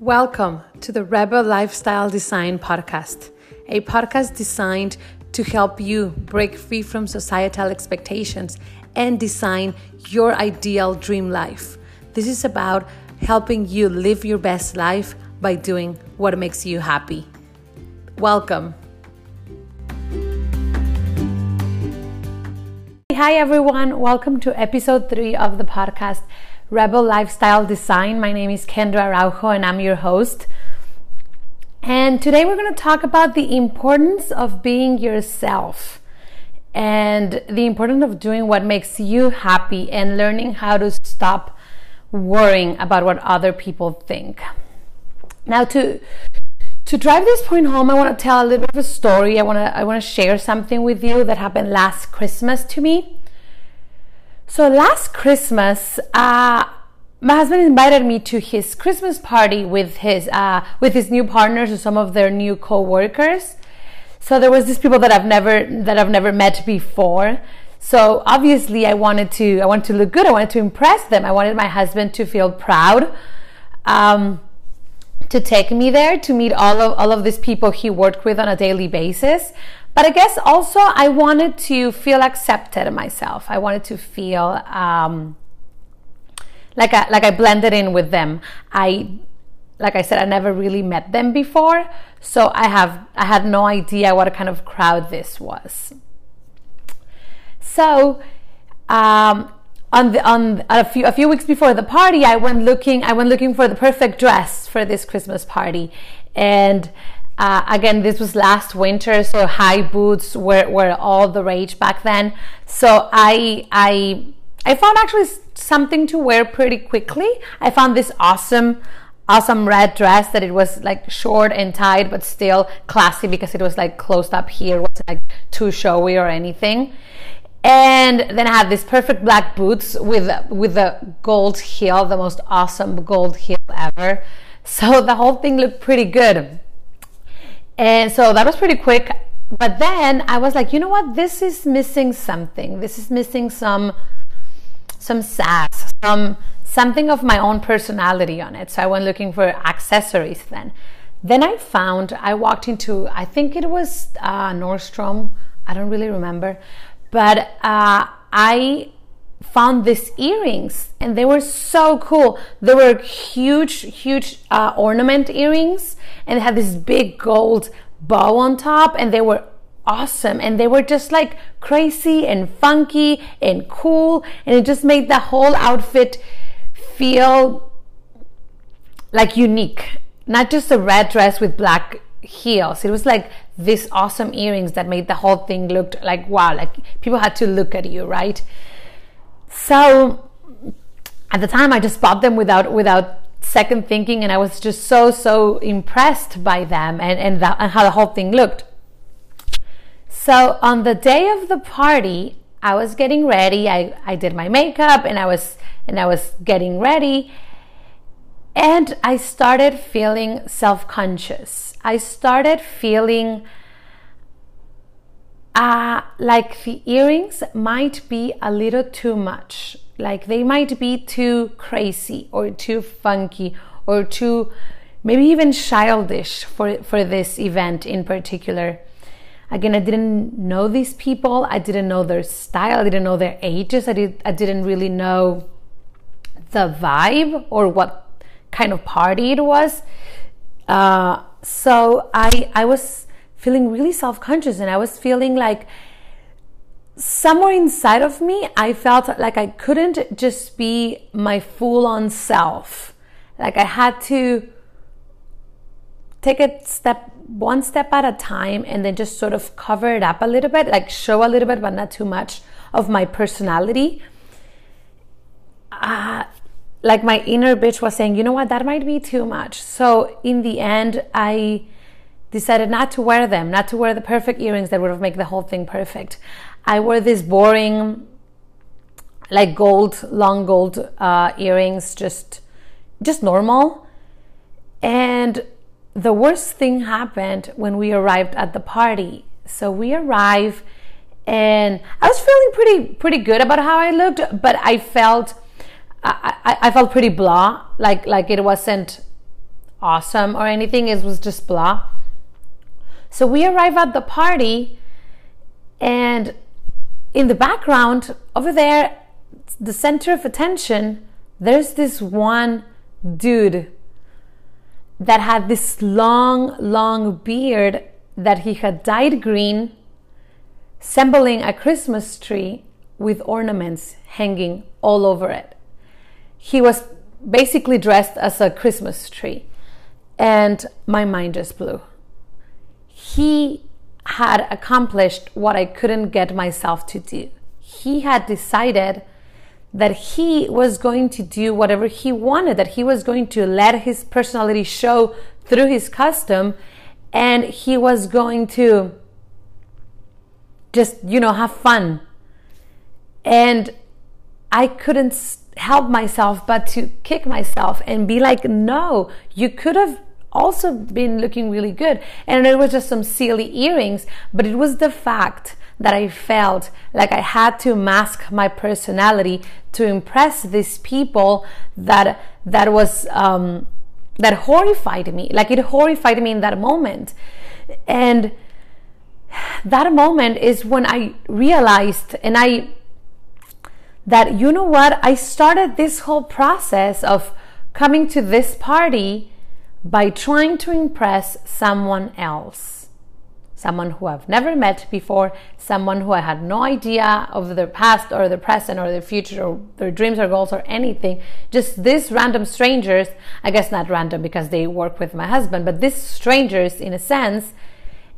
Welcome to the Rebel Lifestyle Design Podcast, a podcast designed to help you break free from societal expectations and design your ideal dream life. This is about helping you live your best life by doing what makes you happy. Welcome. Hi, everyone. Welcome to episode three of the podcast. Rebel Lifestyle Design. My name is Kendra Araujo and I'm your host. And today we're going to talk about the importance of being yourself and the importance of doing what makes you happy and learning how to stop worrying about what other people think. Now to to drive this point home, I want to tell a little bit of a story. I want to I want to share something with you that happened last Christmas to me. So last Christmas, uh, my husband invited me to his Christmas party with his uh, with his new partners and some of their new co-workers. So there was these people that I've never that I've never met before. So obviously, I wanted to I wanted to look good. I wanted to impress them. I wanted my husband to feel proud. Um, to take me there to meet all of all of these people he worked with on a daily basis but I guess also I wanted to feel accepted myself. I wanted to feel um, like I, like I blended in with them. I like I said, I never really met them before, so I have I had no idea what kind of crowd this was. So, um, on the on a few a few weeks before the party, I went looking I went looking for the perfect dress for this Christmas party, and uh, again, this was last winter, so high boots were, were all the rage back then. So I I I found actually something to wear pretty quickly. I found this awesome awesome red dress that it was like short and tight but still classy because it was like closed up here wasn't like too showy or anything and then I had these perfect black boots with with a gold heel the most awesome gold heel ever so the whole thing looked pretty good and so that was pretty quick. But then I was like, you know what? This is missing something. This is missing some some sass, some something of my own personality on it. So I went looking for accessories then. Then I found I walked into I think it was uh, Nordstrom. I don't really remember, but uh, I found these earrings and they were so cool. They were huge, huge uh, ornament earrings and they had this big gold bow on top and they were awesome and they were just like crazy and funky and cool and it just made the whole outfit feel like unique. Not just a red dress with black heels. It was like these awesome earrings that made the whole thing look like wow, like people had to look at you, right? So at the time, I just bought them without without second thinking, and I was just so so impressed by them and and, the, and how the whole thing looked. So on the day of the party, I was getting ready. I, I did my makeup and I was and I was getting ready. And I started feeling self-conscious. I started feeling uh, like the earrings might be a little too much. Like they might be too crazy or too funky or too maybe even childish for, for this event in particular. Again, I didn't know these people. I didn't know their style. I didn't know their ages. I, did, I didn't really know the vibe or what kind of party it was. Uh, so I, I was feeling really self conscious and I was feeling like somewhere inside of me, I felt like I couldn't just be my full on self. Like I had to take a step, one step at a time, and then just sort of cover it up a little bit, like show a little bit, but not too much of my personality. Uh, like my inner bitch was saying, you know what, that might be too much. So in the end, I decided not to wear them, not to wear the perfect earrings that would have made the whole thing perfect. I wore these boring, like gold, long gold uh, earrings, just, just normal. And the worst thing happened when we arrived at the party. So we arrived, and I was feeling pretty, pretty good about how I looked, but I felt, I, I, I felt pretty blah, like, like it wasn't awesome or anything. It was just blah. So we arrive at the party, and in the background, over there, the center of attention, there's this one dude that had this long, long beard that he had dyed green, resembling a Christmas tree with ornaments hanging all over it. He was basically dressed as a Christmas tree, and my mind just blew. He had accomplished what I couldn't get myself to do. He had decided that he was going to do whatever he wanted, that he was going to let his personality show through his custom, and he was going to just, you know, have fun. And I couldn't help myself but to kick myself and be like, no, you could have also been looking really good. And it was just some silly earrings, but it was the fact that I felt like I had to mask my personality to impress these people that that was um, that horrified me. Like it horrified me in that moment, and that moment is when I realized and I that you know what I started this whole process of coming to this party by trying to impress someone else someone who I've never met before, someone who I had no idea of their past or their present or their future or their dreams or goals or anything. Just these random strangers, I guess not random because they work with my husband, but these strangers in a sense.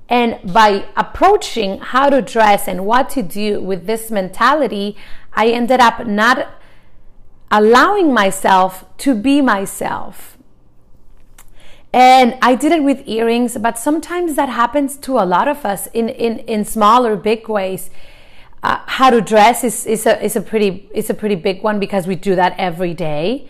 And by approaching how to dress and what to do with this mentality, I ended up not allowing myself to be myself and I did it with earrings, but sometimes that happens to a lot of us in, in, in small or big ways. Uh, how to dress is, is, a, is, a pretty, is a pretty big one because we do that every day.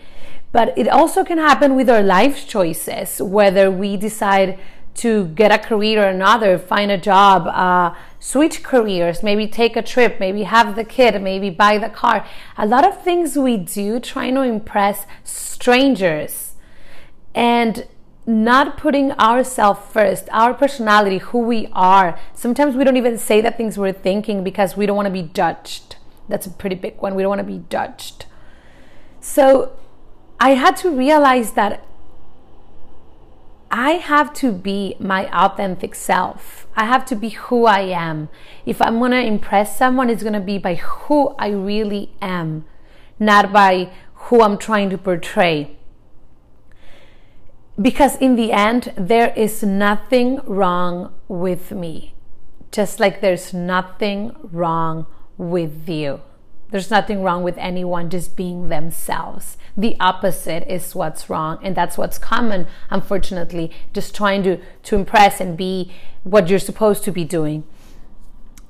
But it also can happen with our life choices, whether we decide to get a career or another, find a job, uh, switch careers, maybe take a trip, maybe have the kid, maybe buy the car. A lot of things we do trying to impress strangers. And not putting ourselves first, our personality, who we are. Sometimes we don't even say the things we're thinking because we don't want to be judged. That's a pretty big one. We don't want to be judged. So I had to realize that I have to be my authentic self. I have to be who I am. If I'm going to impress someone, it's going to be by who I really am, not by who I'm trying to portray because in the end, there is nothing wrong with me, just like there's nothing wrong with you. There's nothing wrong with anyone just being themselves. The opposite is what's wrong, and that's what's common, unfortunately, just trying to, to impress and be what you're supposed to be doing.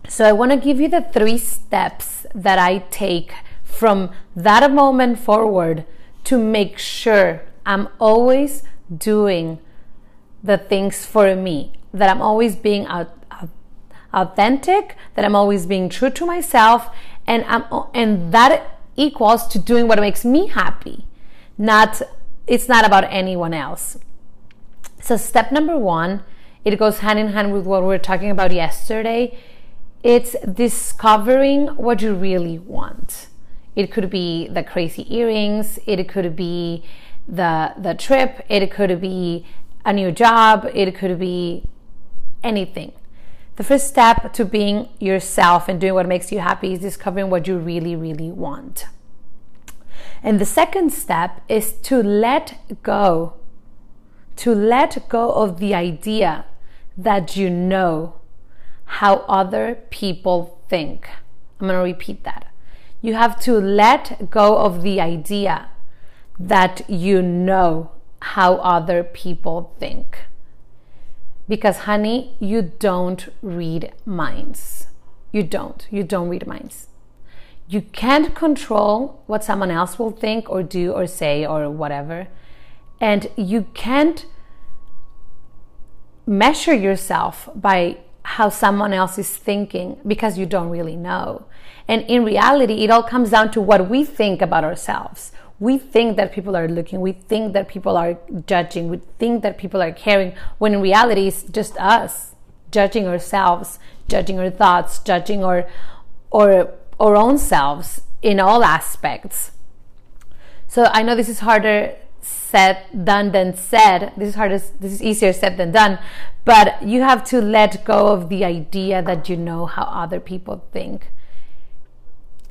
So, I want to give you the three steps that I take from that moment forward to make sure I'm always doing the things for me, that I'm always being authentic, that I'm always being true to myself, and I'm and that equals to doing what makes me happy. Not it's not about anyone else. So step number 1, it goes hand in hand with what we were talking about yesterday. It's discovering what you really want. It could be the crazy earrings, it could be the the trip it could be a new job it could be anything. The first step to being yourself and doing what makes you happy is discovering what you really really want. And the second step is to let go to let go of the idea that you know how other people think. I'm going to repeat that. You have to let go of the idea that you know how other people think. Because, honey, you don't read minds. You don't. You don't read minds. You can't control what someone else will think or do or say or whatever. And you can't measure yourself by how someone else is thinking because you don't really know. And in reality, it all comes down to what we think about ourselves we think that people are looking, we think that people are judging, we think that people are caring, when in reality it's just us judging ourselves, judging our thoughts, judging our or our own selves in all aspects. So I know this is harder said done than said. This is harder this is easier said than done, but you have to let go of the idea that you know how other people think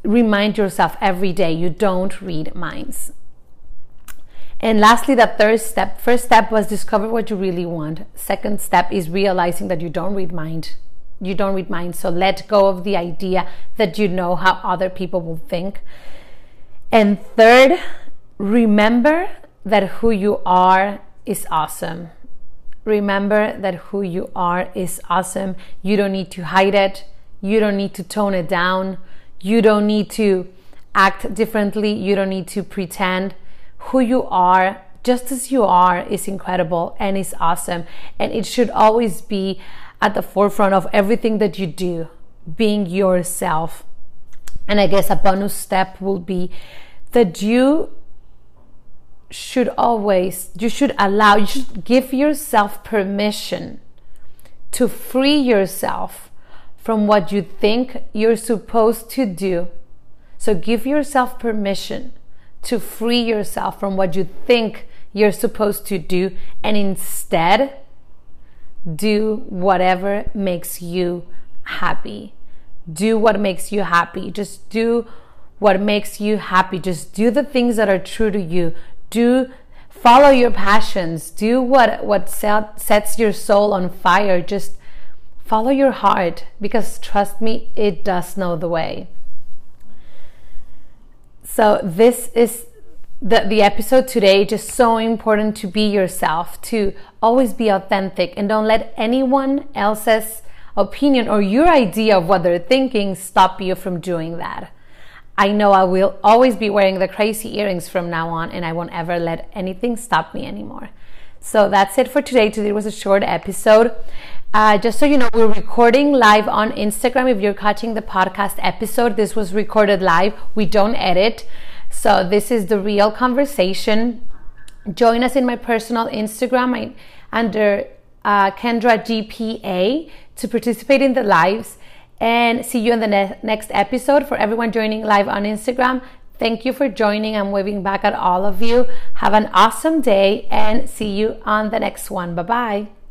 remind yourself every day you don't read minds. And lastly, the third step first step was discover what you really want. Second step is realizing that you don't read mind. You don't read mind. So let go of the idea that you know how other people will think. And third, remember that who you are is awesome. Remember that who you are is awesome. You don't need to hide it. You don't need to tone it down. You don't need to act differently. You don't need to pretend. Who you are, just as you are, is incredible and is awesome. And it should always be at the forefront of everything that you do, being yourself. And I guess a bonus step will be that you should always, you should allow, you should give yourself permission to free yourself from what you think you're supposed to do. So give yourself permission to free yourself from what you think you're supposed to do and instead do whatever makes you happy. Do what makes you happy. Just do what makes you happy. Just do the things that are true to you. Do follow your passions. Do what what set, sets your soul on fire. Just Follow your heart because trust me, it does know the way. So, this is the, the episode today. Just so important to be yourself, to always be authentic, and don't let anyone else's opinion or your idea of what they're thinking stop you from doing that. I know I will always be wearing the crazy earrings from now on, and I won't ever let anything stop me anymore. So that's it for today. Today was a short episode. Uh, just so you know, we're recording live on Instagram. If you're catching the podcast episode, this was recorded live. We don't edit. So this is the real conversation. Join us in my personal Instagram I, under uh, Kendra GPA to participate in the lives and see you in the ne- next episode. For everyone joining live on Instagram, Thank you for joining. I'm waving back at all of you. Have an awesome day and see you on the next one. Bye bye.